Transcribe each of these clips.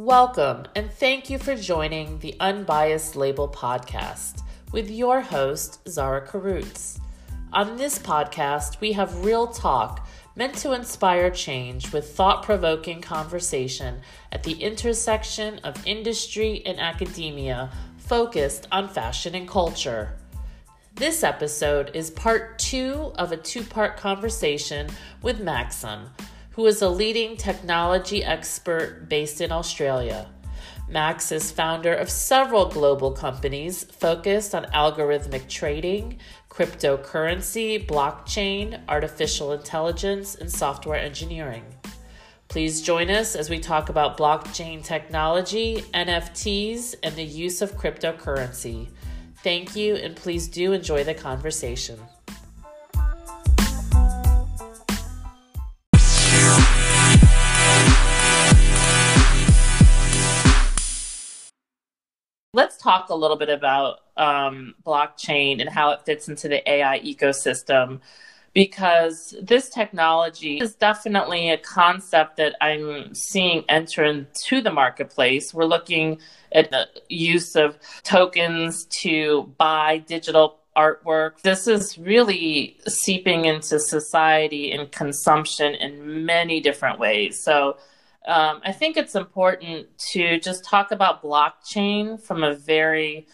Welcome, and thank you for joining the Unbiased Label podcast with your host, Zara Korutz. On this podcast, we have real talk meant to inspire change with thought provoking conversation at the intersection of industry and academia focused on fashion and culture. This episode is part two of a two part conversation with Maxim, who is a leading technology expert based in Australia. Max is founder of several global companies focused on algorithmic trading, cryptocurrency, blockchain, artificial intelligence, and software engineering. Please join us as we talk about blockchain technology, NFTs, and the use of cryptocurrency. Thank you, and please do enjoy the conversation. Talk a little bit about um, blockchain and how it fits into the AI ecosystem because this technology is definitely a concept that I'm seeing enter into the marketplace. We're looking at the use of tokens to buy digital artwork. This is really seeping into society and consumption in many different ways. So um, I think it's important to just talk about blockchain from a very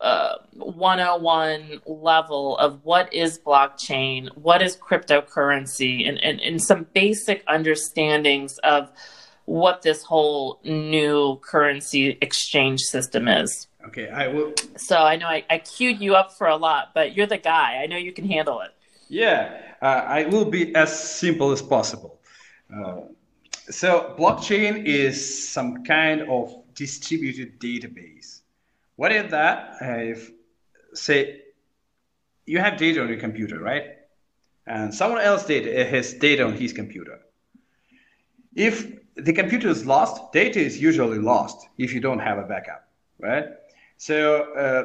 uh, 101 level of what is blockchain, what is cryptocurrency, and, and, and some basic understandings of what this whole new currency exchange system is. Okay, I will. So I know I, I queued you up for a lot, but you're the guy. I know you can handle it. Yeah, uh, I will be as simple as possible. Uh, so, blockchain is some kind of distributed database what is that? If say you have data on your computer, right? And someone else did has data on his computer. If the computer is lost, data is usually lost if you don't have a backup, right? So uh,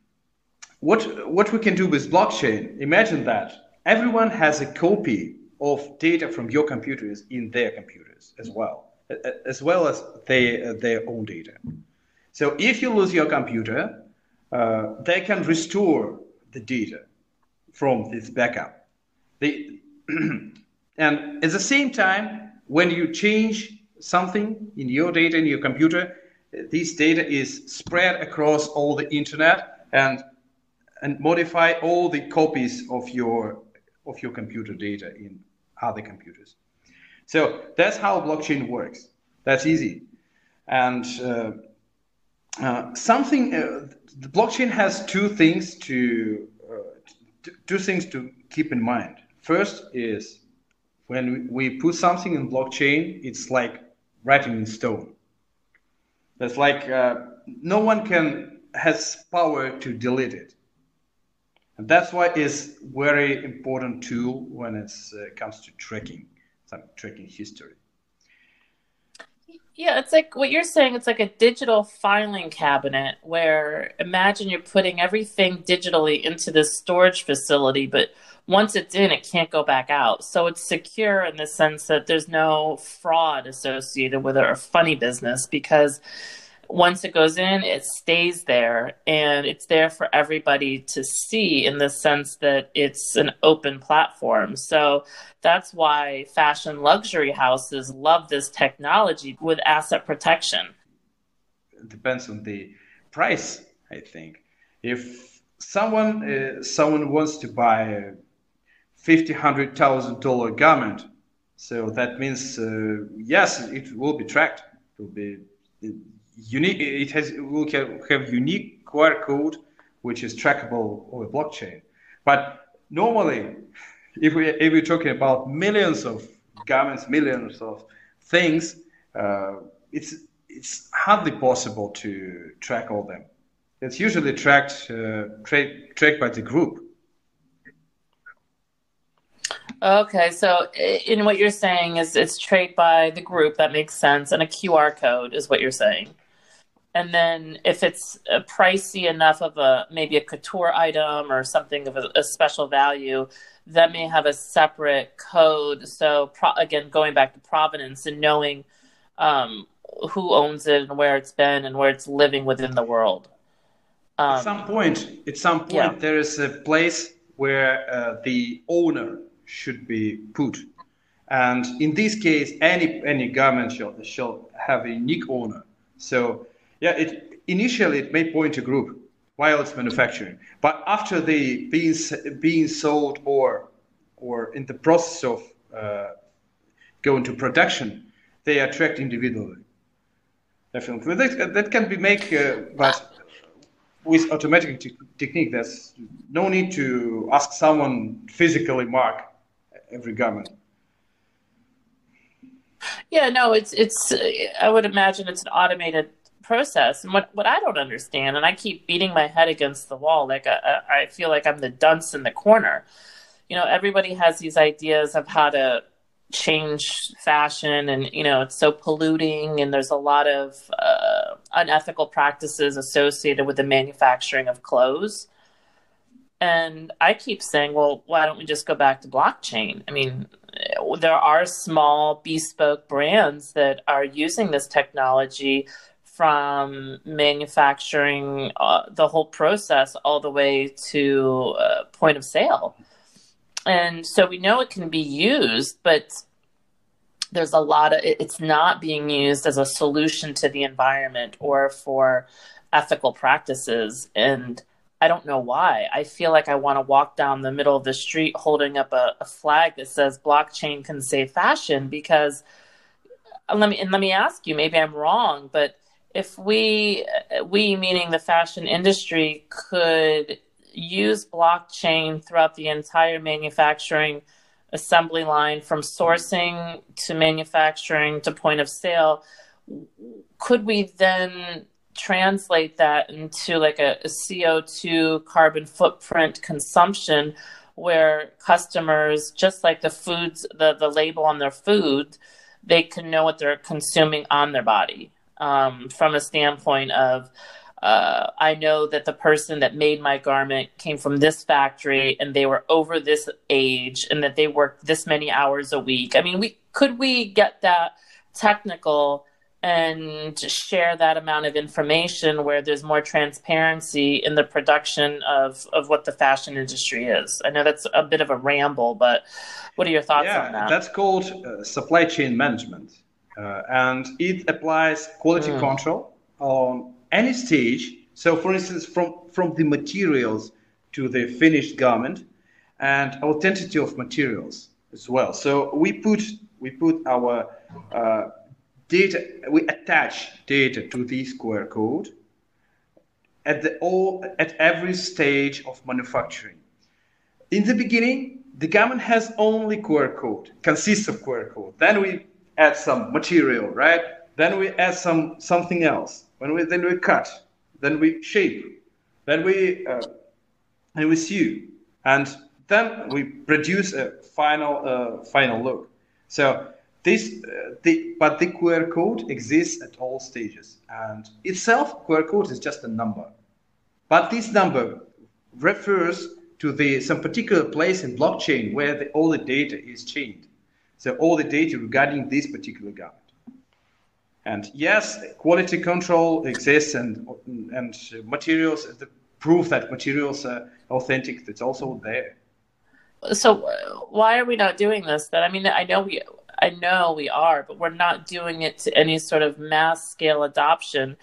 what what we can do with blockchain? Imagine that everyone has a copy of data from your computers in their computers as well, as well as they, their own data. So if you lose your computer, uh, they can restore the data from this backup. They, and at the same time, when you change something in your data in your computer, this data is spread across all the internet and and modify all the copies of your of your computer data in other computers. So that's how blockchain works. That's easy, and uh, uh, something uh, the blockchain has two things to uh, two things to keep in mind. First is when we put something in blockchain, it's like writing in stone. That's like uh, no one can has power to delete it. And that's why it's very important tool when it uh, comes to tracking, some tracking history. Yeah, it's like what you're saying. It's like a digital filing cabinet where imagine you're putting everything digitally into this storage facility, but once it's in, it can't go back out. So it's secure in the sense that there's no fraud associated with it or funny business because once it goes in, it stays there and it's there for everybody to see in the sense that it's an open platform. So that's why fashion luxury houses love this technology with asset protection. It depends on the price, I think. If someone uh, someone wants to buy a fifty hundred thousand dollar garment, so that means uh, yes, it will be tracked. It will be unique. It has will have unique QR code which is trackable over blockchain. But normally, if we if we're talking about millions of garments, millions of things, uh, it's it's hardly possible to track all them. It's usually tracked uh, tra- tracked by the group. Okay, so in what you're saying is it's tracked by the group. That makes sense, and a QR code is what you're saying and then if it's pricey enough of a maybe a couture item or something of a, a special value that may have a separate code so pro- again going back to provenance and knowing um, who owns it and where it's been and where it's living within the world. Um, at some point, at some point, yeah. there is a place where uh, the owner should be put, and in this case, any any garment shall shall have a unique owner. So, yeah, it initially it may point to group while it's manufacturing, but after the being being sold or or in the process of uh, going to production, they attract individually. Definitely, that, that can be make, uh, but with automatic te- technique, there's no need to ask someone physically mark every garment. Yeah, no, it's it's. I would imagine it's an automated process. And what what I don't understand, and I keep beating my head against the wall, like I, I feel like I'm the dunce in the corner. You know, everybody has these ideas of how to change fashion and you know it's so polluting and there's a lot of uh, unethical practices associated with the manufacturing of clothes and i keep saying well why don't we just go back to blockchain i mean there are small bespoke brands that are using this technology from manufacturing uh, the whole process all the way to uh, point of sale and so we know it can be used, but there's a lot of it's not being used as a solution to the environment or for ethical practices. And I don't know why. I feel like I want to walk down the middle of the street holding up a, a flag that says blockchain can save fashion because uh, let me and let me ask you, maybe I'm wrong, but if we we meaning the fashion industry could use blockchain throughout the entire manufacturing assembly line from sourcing to manufacturing to point of sale could we then translate that into like a, a, CO2 carbon footprint consumption where customers just like the foods the, the label on their food they can know what they're consuming on their body um, from a standpoint of uh, I know that the person that made my garment came from this factory and they were over this age and that they worked this many hours a week. I mean, we could we get that technical and share that amount of information where there's more transparency in the production of, of what the fashion industry is. I know that's a bit of a ramble, but what are your thoughts yeah, on that? That's called uh, supply chain management. Uh, and it applies quality mm. control on any stage. So, for instance, from, from the materials to the finished garment and authenticity of materials as well. So we put we put our uh, data, we attach data to this QR code at the all at every stage of manufacturing. In the beginning, the garment has only QR code, consists of QR code. Then we add some material, right? Then we add some something else. When we then we cut, then we shape, then we uh, and we sew, and then we produce a final uh, final look. So this, uh, the, but the QR code exists at all stages, and itself QR code is just a number, but this number refers to the some particular place in blockchain where the, all the data is chained. So all the data regarding this particular garment. And yes, quality control exists and, and materials, the proof that materials are authentic, that's also there. So uh, why are we not doing this? That I mean, I know we, I know we are, but we're not doing it to any sort of mass scale adoption.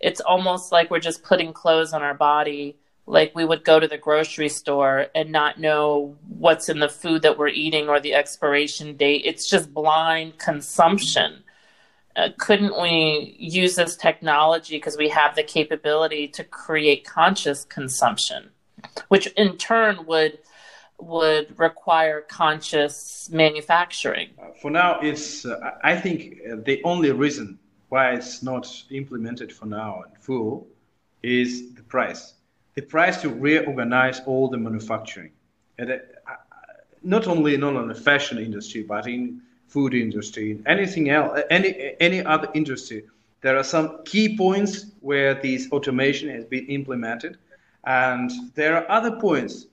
It's almost like we're just putting clothes on our body like we would go to the grocery store and not know what's in the food that we're eating or the expiration date. It's just blind consumption uh, couldn't we use this technology because we have the capability to create conscious consumption, which in turn would would require conscious manufacturing? Uh, for now, it's uh, I think uh, the only reason why it's not implemented for now in full is the price. The price to reorganize all the manufacturing, and uh, not only not on the fashion industry, but in food industry, in anything else, any any other industry, there are some key points where this automation has been implemented, and there are other points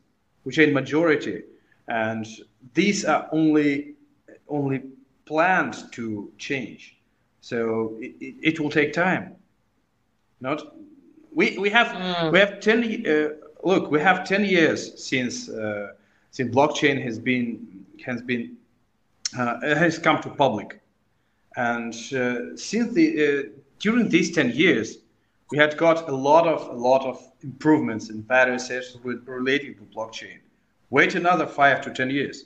which are in majority, and these are only only planned to change. So it, it, it will take time. Not we we have mm. we have ten. Uh, look, we have ten years since uh, since blockchain has been has been uh, has come to public, and uh, since the uh, during these ten years, we had got a lot of a lot of improvements in various areas relating to blockchain. Wait another five to ten years,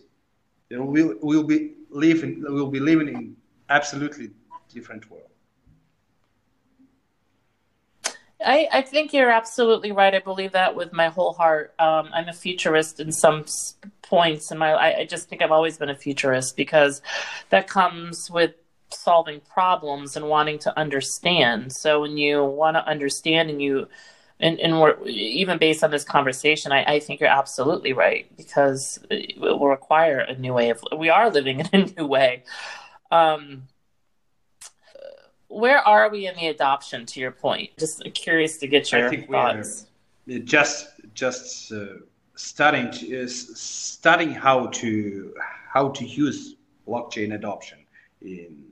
we'll we'll be living we'll be living in absolutely different world. I, I think you're absolutely right. I believe that with my whole heart. Um, I'm a futurist in some points in my. I, I just think I've always been a futurist because that comes with solving problems and wanting to understand. So when you want to understand and you, and, and we're, even based on this conversation, I, I think you're absolutely right because it will require a new way of. We are living in a new way. Um, where are we in the adoption? To your point, just curious to get your I think thoughts. Just just uh, studying to, uh, studying how to how to use blockchain adoption in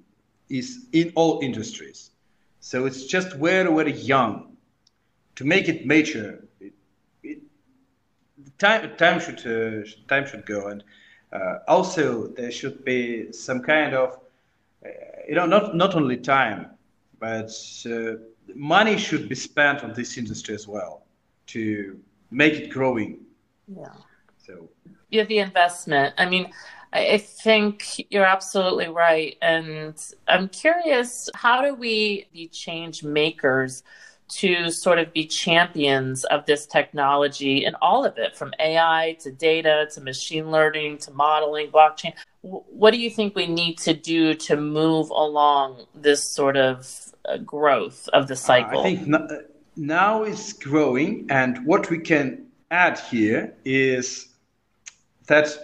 is in all industries. So it's just very very young to make it mature. It, it, time time should uh, time should go and uh, also there should be some kind of you know, not not only time, but uh, money should be spent on this industry as well to make it growing. Yeah. So. Yeah, the investment. I mean, I think you're absolutely right, and I'm curious. How do we be change makers? to sort of be champions of this technology and all of it from AI to data to machine learning to modeling, blockchain. What do you think we need to do to move along this sort of uh, growth of the cycle? Uh, I think now it's growing, and what we can add here is that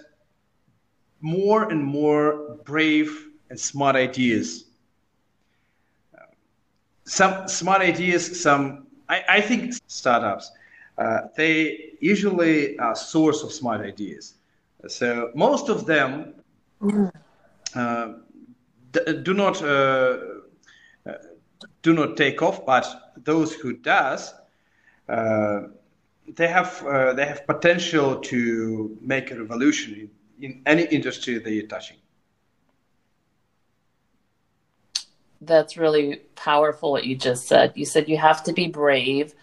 more and more brave and smart ideas some smart ideas, some I, I think startups, uh, they usually are source of smart ideas. So most of them uh, do not uh, do not take off, but those who does, uh, they have uh, they have potential to make a revolution in, any industry that you're touching. that's really powerful what you just said. You said you have to be brave.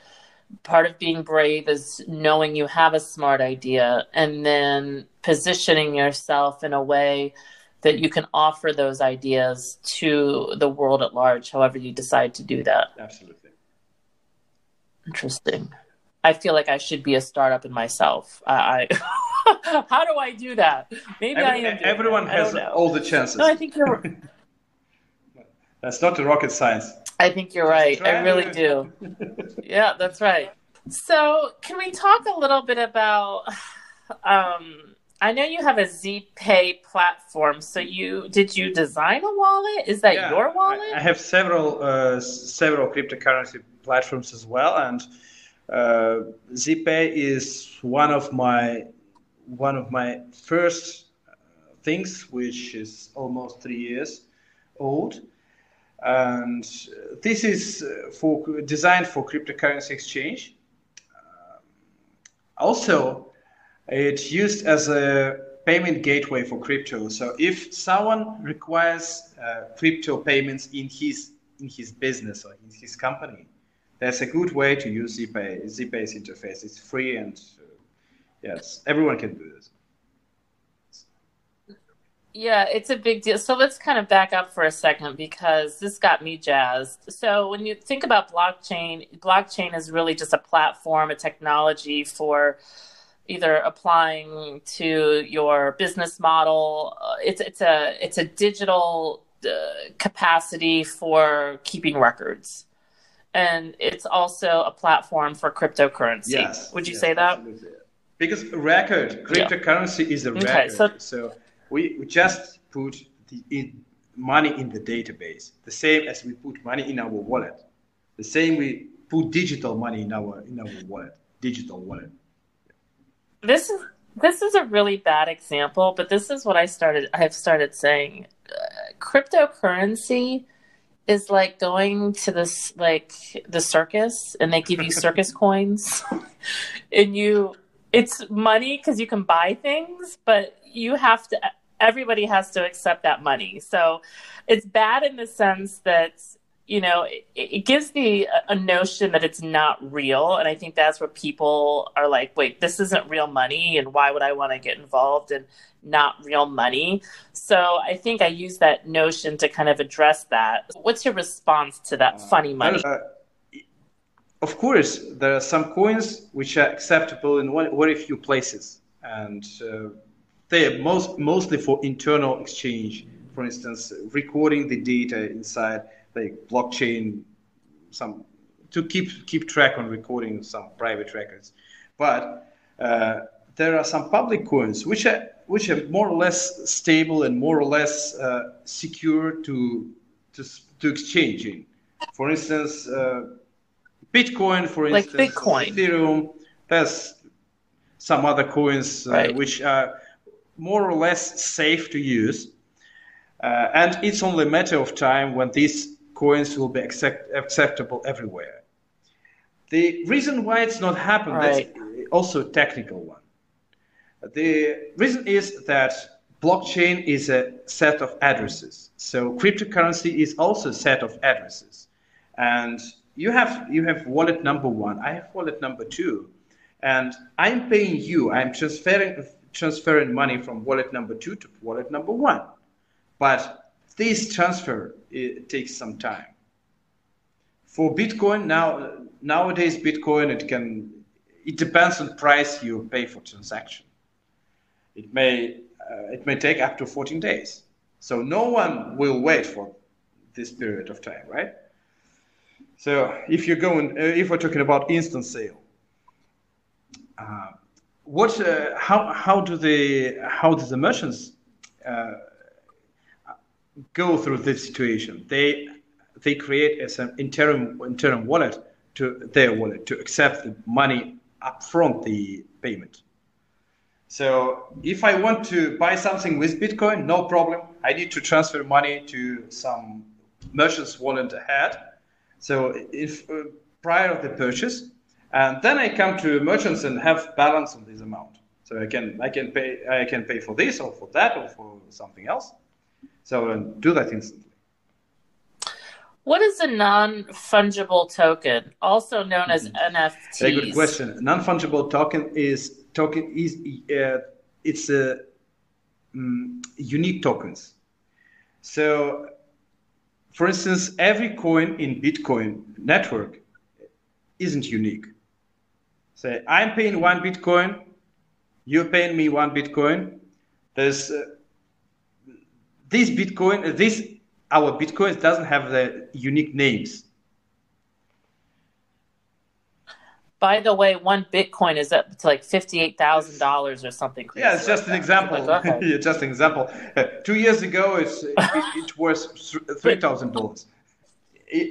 Part of being brave is knowing you have a smart idea and then positioning yourself in a way that you can offer those ideas to the world at large, however you decide to do that. Absolutely. Interesting. I feel like I should be a startup in myself. I, how do I do that? Maybe Every, I am. Everyone has all the chances. No, I think you're. That's not the rocket science. I think you're right. I really do. yeah, that's right. So, can we talk a little bit about? Um, I know you have a ZPay platform. So, you did you design a wallet? Is that yeah, your wallet? I, I have several uh, several cryptocurrency platforms as well, and uh, ZPay is one of my one of my first uh, things, which is almost three years old and this is uh, for designed for cryptocurrency exchange. Um, also, it's used as a payment gateway for crypto. So if someone requires uh, crypto payments in his in his business or in his company, that's a good way to use ZPay. ZPay's interface. It's free and uh, yes, everyone can do this. Yeah, it's a big deal. So let's kind of back up for a second because this got me jazzed. So when you think about blockchain, blockchain is really just a platform, a technology for either applying to your business model. Uh, it's it's a it's a digital uh, capacity for keeping records. And it's also a platform for cryptocurrency. Yes. Would you yes, say that? Absolutely. Because record, cryptocurrency yeah. is a record. Okay, so, so we, we just put the in money in the database, the same as we put money in our wallet. The same we put digital money in our in our wallet, digital wallet. This is this is a really bad example, but this is what I started. I have started saying, uh, cryptocurrency is like going to this like the circus and they give you circus coins and you it's money because you can buy things but you have to everybody has to accept that money. So it's bad in the sense that you know it, it gives the a notion that it's not real and i think that's where people are like wait this isn't real money and why would i want to get involved in not real money? So i think i use that notion to kind of address that. What's your response to that funny money? uh, of course there are some coins which are acceptable in very few places and uh, they're most mostly for internal exchange. For instance recording the data inside the blockchain some to keep keep track on recording some private records. But uh, there are some public coins which are which are more or less stable and more or less uh, secure to, to, to exchanging. For instance, uh, Bitcoin, for like instance, Bitcoin. Ethereum. There's some other coins uh, right. which are more or less safe to use, uh, and it's only a matter of time when these coins will be accept- acceptable everywhere. The reason why it's not happened right. that's also a technical one. The reason is that blockchain is a set of addresses. So cryptocurrency is also a set of addresses. And you have you have wallet number one, I have wallet number two, and I'm paying you, I'm transferring transferring money from wallet number two to wallet number one. But this transfer it takes some time. For Bitcoin now nowadays Bitcoin it can it depends on price you pay for transaction it may uh, it may take up to 14 days. So no one will wait for this period of time, right? So if you're going, uh, if we're talking about instant sale, uh, what, uh, how, how do the, how do the merchants uh, go through this situation? They, they create as an interim, interim wallet to their wallet to accept the money upfront the payment. So if I want to buy something with Bitcoin, no problem. I need to transfer money to some merchant's wallet ahead. So if uh, prior of the purchase, and then I come to merchants and have balance on this amount. So I can I can pay I can pay for this or for that or for something else. So uh, do that instantly. What is a non fungible token, also known as mm-hmm. NFT? Very good question. Non fungible token is token is uh, it's a um, unique tokens. So, for instance, every coin in Bitcoin network isn't unique. Say, I'm paying one Bitcoin, you're paying me one Bitcoin. There's uh, this Bitcoin, this our Bitcoin doesn't have the unique names. By the way, one Bitcoin is up to like fifty-eight thousand dollars or something. Yeah, it's just like an example. yeah, just an example. Uh, two years ago, it's it, it was three thousand dollars.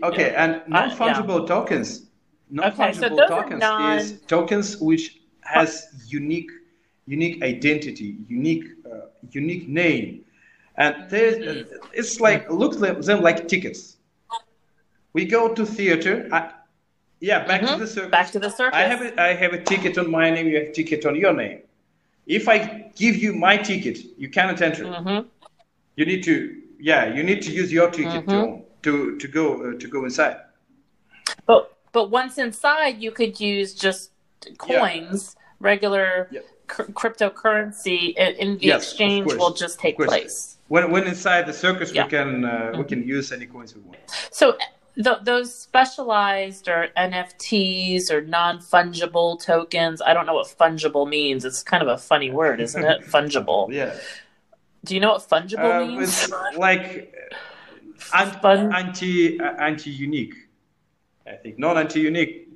Okay, and non fungible uh, yeah. tokens. Non fungible okay, so tokens non... is tokens which has unique unique identity, unique uh, unique name, and there's mm-hmm. it's like look them like tickets. We go to theater. I, yeah, back mm-hmm. to the circus. Back to the circus. I have a, I have a ticket on my name. You have a ticket on your name. If I give you my ticket, you cannot enter. Mm-hmm. You need to yeah, you need to use your ticket mm-hmm. to to to go uh, to go inside. But but once inside, you could use just coins, yeah. regular yeah. C- cryptocurrency, and, in the yes, exchange will just take place. When when inside the circus, yeah. we can uh, we can use any coins we want. So those specialized or NFTs or non fungible tokens. I don't know what fungible means. It's kind of a funny word, isn't it? fungible. Yeah. Do you know what fungible uh, means? Like Fun- anti anti unique. I think non anti unique.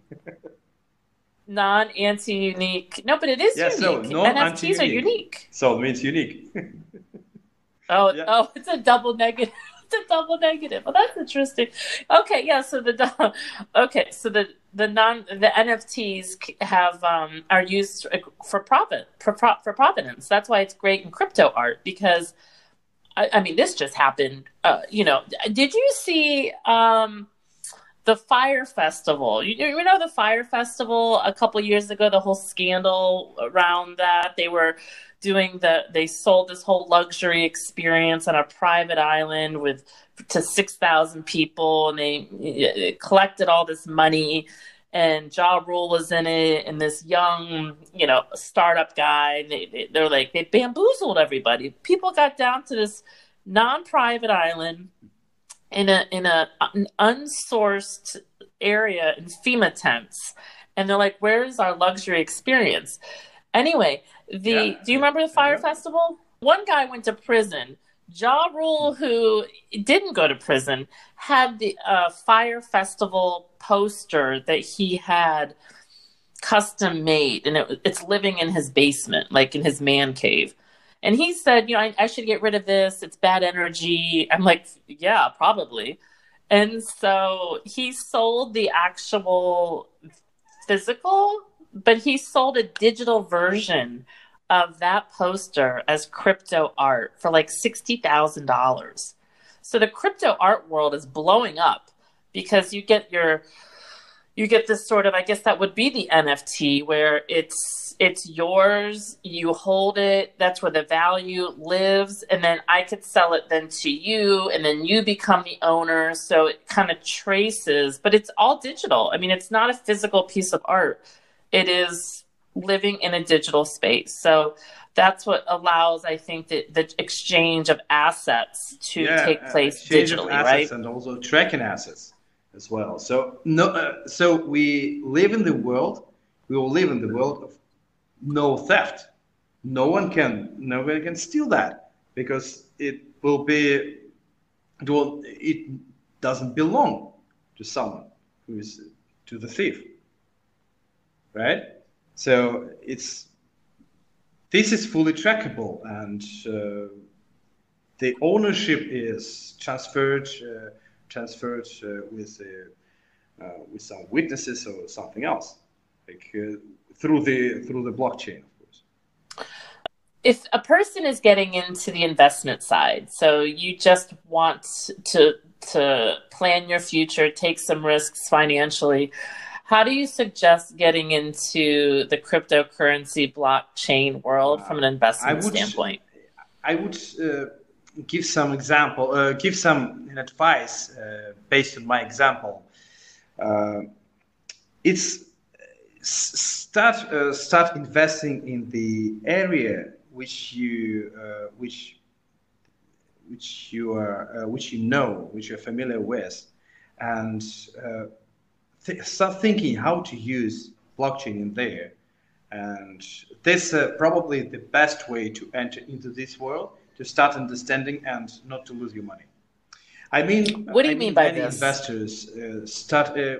non anti unique. No, but it is yeah, unique. So NFTs are unique. So it means unique. oh, yeah. oh, it's a double negative a double negative. Well, that's interesting. Okay, yeah. So the okay, so the the non the NFTs have um, are used for profit for for provenance. That's why it's great in crypto art because I, I mean, this just happened. Uh, you know, did you see um, the Fyre Festival? You, you know the Fyre Festival a couple years ago, the whole scandal around that. They were doing the they sold this whole luxury experience on a private island with to 6,000 people and they collected all this money and Ja Rule was in it, and this young, you know, startup guy. They, they, are like they bamboozled everybody. People got down to this non-private island in a in a an unsourced area in FEMA tents, and they're like, "Where's our luxury experience?" Anyway, the yeah. do you remember the Fyre Festival? One guy went to prison. Ja Rule, who didn't go to prison, had the uh, Fyre Festival poster that he had custom made, and it, it's living in his basement, like in his man cave. And he said, you know, I, I should get rid of this. It's bad energy. I'm like, yeah, probably. And so he sold the actual physical, but he sold a digital version of that poster as crypto art for like $60,000. So the crypto art world is blowing up because you get your you get this sort of I guess that would be the NFT where it's it's yours, you hold it, that's where the value lives and then I could sell it then to you and then you become the owner so it kind of traces but it's all digital. I mean it's not a physical piece of art. It is living in a digital space. So that's what allows, I think, the, the exchange of assets to yeah, take place digitally, right? And also tracking assets as well. So no, uh, so we live in the world. We will live in the world of no theft. No one can, nobody can steal that because it will be, it, will, it doesn't belong to someone who is to the thief, right? So it's this is fully trackable and uh, the ownership is transferred uh, transferred uh, with uh, with some witnesses or something else, like uh, through the through the blockchain, of course. If a person is getting into the investment side, so you just want to to plan your future, take some risks financially how do you suggest getting into the cryptocurrency blockchain world from an investment would, standpoint? I would uh, give some example, uh, give some advice uh, based on my example. Uh, it's start uh, start investing in the area which you uh, which which you are which you know, which you're familiar with, and th- start thinking how to use blockchain in there. And this uh, probably the best way to enter into this world to start understanding and not to lose your money. I mean, what do you I mean, mean by many this? investors uh, start uh,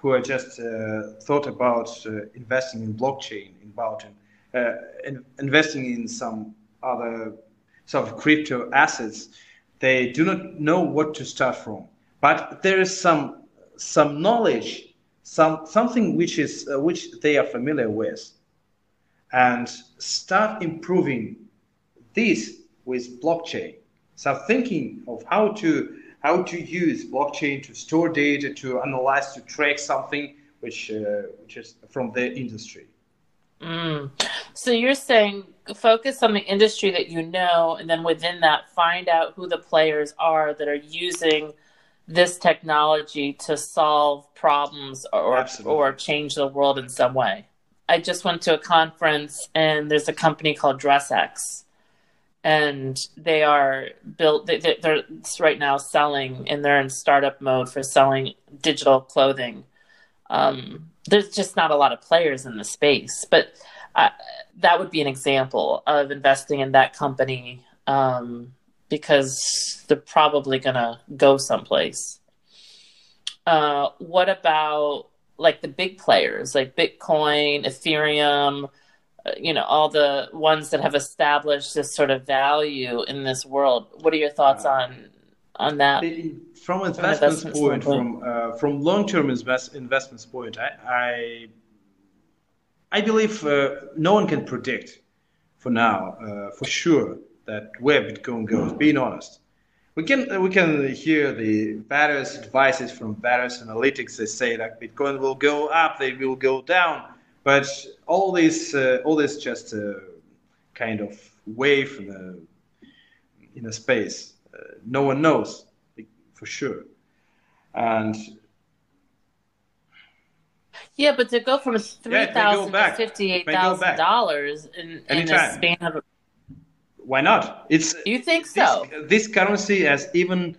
who are just uh, thought about uh, investing in blockchain, about uh, in, investing in some other sort of crypto assets. They do not know what to start from, but there is some some knowledge, some something which is uh, which they are familiar with, and start improving this with blockchain. Start thinking of how to how to use blockchain to store data, to analyze, to track something which uh, which is from the industry. Mm. So you're saying focus on the industry that you know, and then within that, find out who the players are that are using this technology to solve problems or or change the world in some way. I just went to a conference and there's a company called DressX, and they are built. They, are right now selling, and they're in startup mode for selling digital clothing. Um, there's just not a lot of players in the space, but uh, that would be an example of investing in that company. Um, because they're probably going to go someplace. Uh, what about like the big players like Bitcoin, Ethereum, uh, you know, all the ones that have established this sort of value in this world? What are your thoughts on on that? From investment, investment point, from uh, from long term invest, investment point, I I, I believe uh, no one can predict for now uh, for sure that where Bitcoin goes. Being honest, we can we can hear the various advices from various analytics. They say that Bitcoin will go up, they will go down, but all this uh, all this just a kind of wave in a, in a space. Uh, no one knows for sure, and yeah, but to go from three thousand to fifty-eight thousand dollars in, in a span of why not? It's you think so? This, this currency has even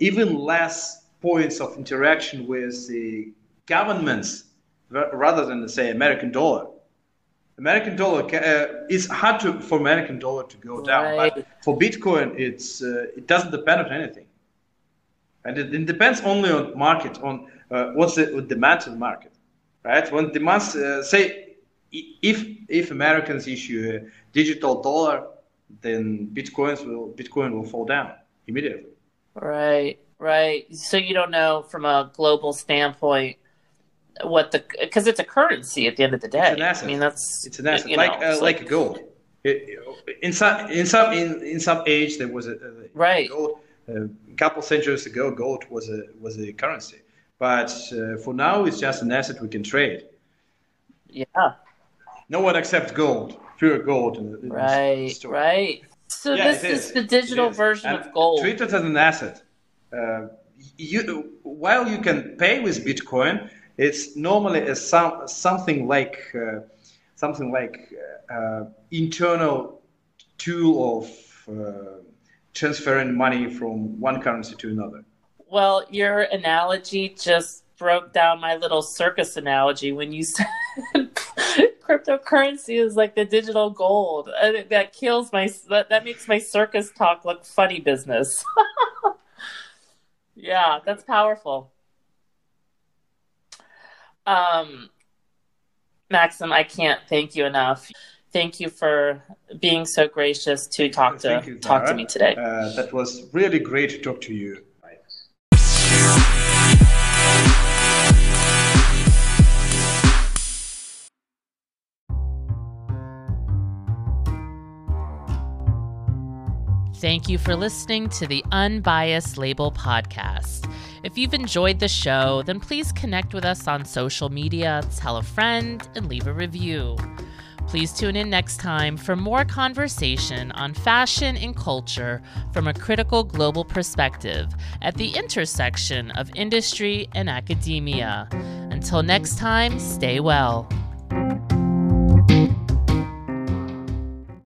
even less points of interaction with the governments rather than say American dollar. American dollar uh, it's hard to, for American dollar to go down, right. but for Bitcoin it's uh, it doesn't depend on anything, and it, it depends only on market on uh, what's the demand in the market, right? When demands uh, say if if Americans issue a digital dollar then bitcoins will bitcoin will fall down immediately. Right right. So you don't know from a global standpoint what the because it's a currency at the end of the day. It's an asset. i mean that's it's an asset like know, uh, like, like gold. It, in some in some in, in some age there was a, a right. gold a couple centuries ago gold was a was a currency. But uh, for now it's just an asset we can trade. Yeah. No one accepts gold pure gold. In the, in right, right. So yeah, this is. is. the digital version and of gold. Treat it as an asset. Uh, you, while you can pay with Bitcoin, it's normally a some, something like uh, something like uh, internal tool of uh, transferring money from one currency to another. Well, your analogy just broke down my little circus analogy when you said cryptocurrency is like the digital gold. that kills my that, that makes my circus talk look funny business. yeah, that's powerful. Um, Maxim, I can't thank you enough. Thank you for being so gracious to talk to you, talk to me today. Uh, that was really great to talk to you. Thank you for listening to the Unbiased Label podcast. If you've enjoyed the show, then please connect with us on social media, tell a friend, and leave a review. Please tune in next time for more conversation on fashion and culture from a critical global perspective at the intersection of industry and academia. Until next time, stay well.